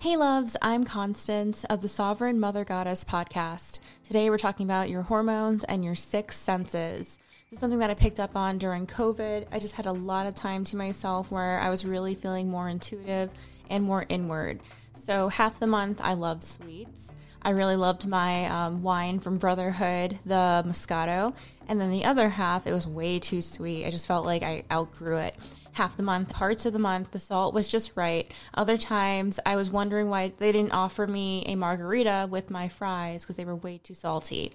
Hey, loves, I'm Constance of the Sovereign Mother Goddess podcast. Today we're talking about your hormones and your six senses. This is something that I picked up on during COVID. I just had a lot of time to myself where I was really feeling more intuitive and more inward. So, half the month I loved sweets. I really loved my um, wine from Brotherhood, the Moscato. And then the other half, it was way too sweet. I just felt like I outgrew it. Half the month, parts of the month, the salt was just right. Other times, I was wondering why they didn't offer me a margarita with my fries because they were way too salty.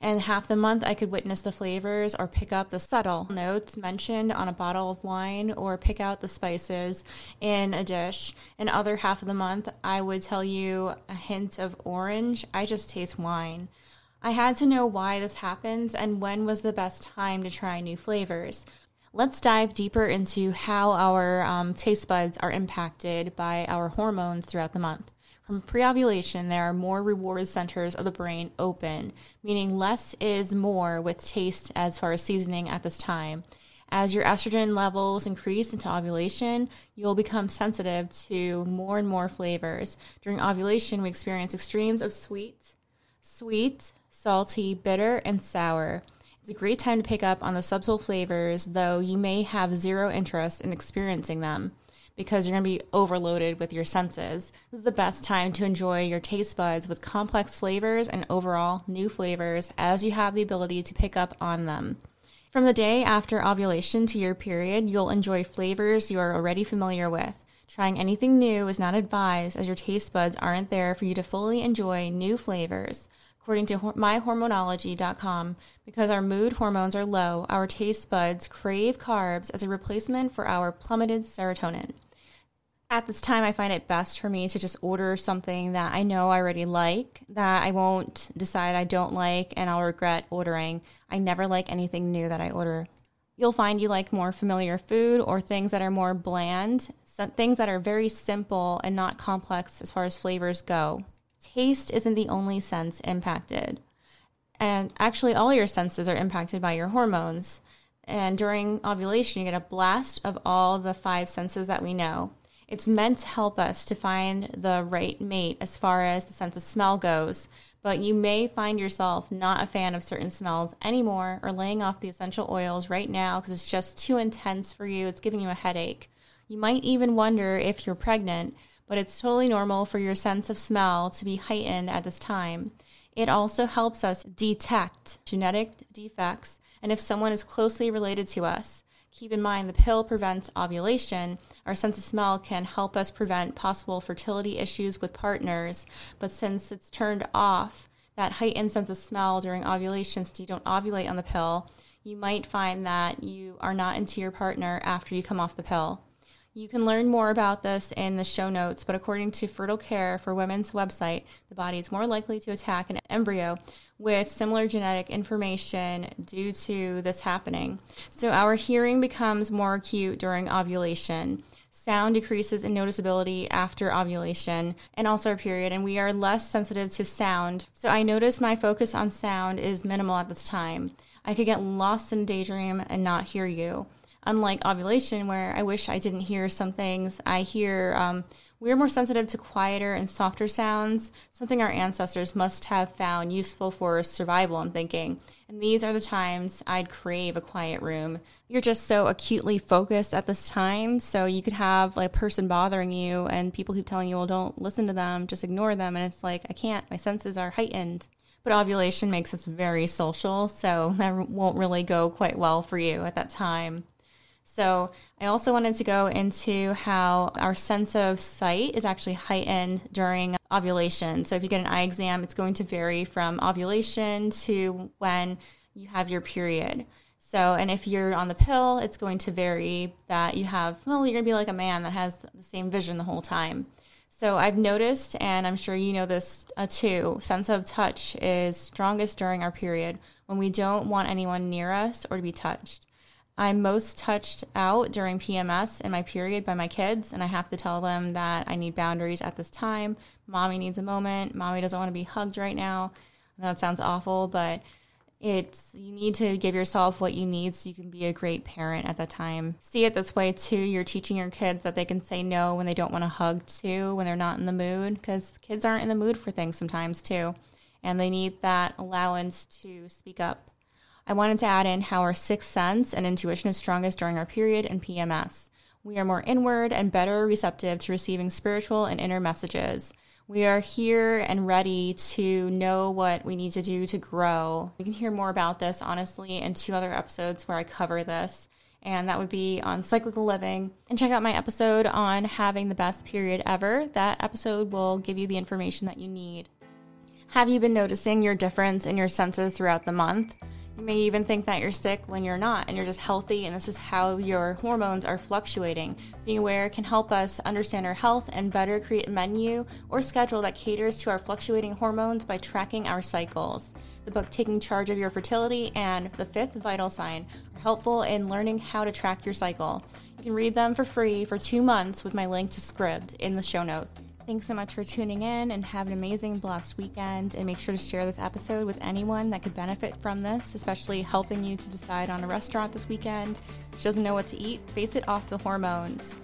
And half the month, I could witness the flavors or pick up the subtle notes mentioned on a bottle of wine or pick out the spices in a dish. And other half of the month, I would tell you a hint of orange. I just taste wine. I had to know why this happens and when was the best time to try new flavors. Let's dive deeper into how our um, taste buds are impacted by our hormones throughout the month. Um, From pre ovulation, there are more reward centers of the brain open, meaning less is more with taste as far as seasoning at this time. As your estrogen levels increase into ovulation, you'll become sensitive to more and more flavors. During ovulation, we experience extremes of sweet, sweet, salty, bitter, and sour. It's a great time to pick up on the subtle flavors, though you may have zero interest in experiencing them because you're going to be overloaded with your senses. This is the best time to enjoy your taste buds with complex flavors and overall new flavors as you have the ability to pick up on them. From the day after ovulation to your period, you'll enjoy flavors you are already familiar with. Trying anything new is not advised as your taste buds aren't there for you to fully enjoy new flavors. According to myhormonology.com, because our mood hormones are low, our taste buds crave carbs as a replacement for our plummeted serotonin at this time, I find it best for me to just order something that I know I already like, that I won't decide I don't like, and I'll regret ordering. I never like anything new that I order. You'll find you like more familiar food or things that are more bland, so things that are very simple and not complex as far as flavors go. Taste isn't the only sense impacted. And actually, all your senses are impacted by your hormones. And during ovulation, you get a blast of all the five senses that we know. It's meant to help us to find the right mate as far as the sense of smell goes, but you may find yourself not a fan of certain smells anymore or laying off the essential oils right now because it's just too intense for you. It's giving you a headache. You might even wonder if you're pregnant, but it's totally normal for your sense of smell to be heightened at this time. It also helps us detect genetic defects and if someone is closely related to us. Keep in mind the pill prevents ovulation. Our sense of smell can help us prevent possible fertility issues with partners, but since it's turned off, that heightened sense of smell during ovulation, so you don't ovulate on the pill, you might find that you are not into your partner after you come off the pill. You can learn more about this in the show notes, but according to Fertile Care for Women's website, the body is more likely to attack an embryo with similar genetic information due to this happening. So our hearing becomes more acute during ovulation. Sound decreases in noticeability after ovulation and also our period, and we are less sensitive to sound. So I notice my focus on sound is minimal at this time. I could get lost in a daydream and not hear you unlike ovulation, where I wish I didn't hear some things, I hear um, we're more sensitive to quieter and softer sounds, something our ancestors must have found useful for survival, I'm thinking. And these are the times I'd crave a quiet room. You're just so acutely focused at this time, so you could have like a person bothering you, and people keep telling you, well, don't listen to them, just ignore them. And it's like, I can't, my senses are heightened. But ovulation makes us very social, so that won't really go quite well for you at that time. So I also wanted to go into how our sense of sight is actually heightened during ovulation. So if you get an eye exam, it's going to vary from ovulation to when you have your period. So, and if you're on the pill, it's going to vary that you have, well, you're going to be like a man that has the same vision the whole time. So I've noticed, and I'm sure you know this uh, too, sense of touch is strongest during our period when we don't want anyone near us or to be touched. I'm most touched out during PMS and my period by my kids, and I have to tell them that I need boundaries at this time. Mommy needs a moment. Mommy doesn't want to be hugged right now. It sounds awful, but it's you need to give yourself what you need so you can be a great parent at that time. See it this way too. You're teaching your kids that they can say no when they don't want to hug too, when they're not in the mood, because kids aren't in the mood for things sometimes too, and they need that allowance to speak up. I wanted to add in how our sixth sense and intuition is strongest during our period and PMS. We are more inward and better receptive to receiving spiritual and inner messages. We are here and ready to know what we need to do to grow. You can hear more about this, honestly, in two other episodes where I cover this, and that would be on cyclical living. And check out my episode on having the best period ever. That episode will give you the information that you need. Have you been noticing your difference in your senses throughout the month? You may even think that you're sick when you're not and you're just healthy, and this is how your hormones are fluctuating. Being aware can help us understand our health and better create a menu or schedule that caters to our fluctuating hormones by tracking our cycles. The book Taking Charge of Your Fertility and The Fifth Vital Sign are helpful in learning how to track your cycle. You can read them for free for two months with my link to Scribd in the show notes. Thanks so much for tuning in and have an amazing, blessed weekend. And make sure to share this episode with anyone that could benefit from this, especially helping you to decide on a restaurant this weekend. She doesn't know what to eat, base it off the hormones.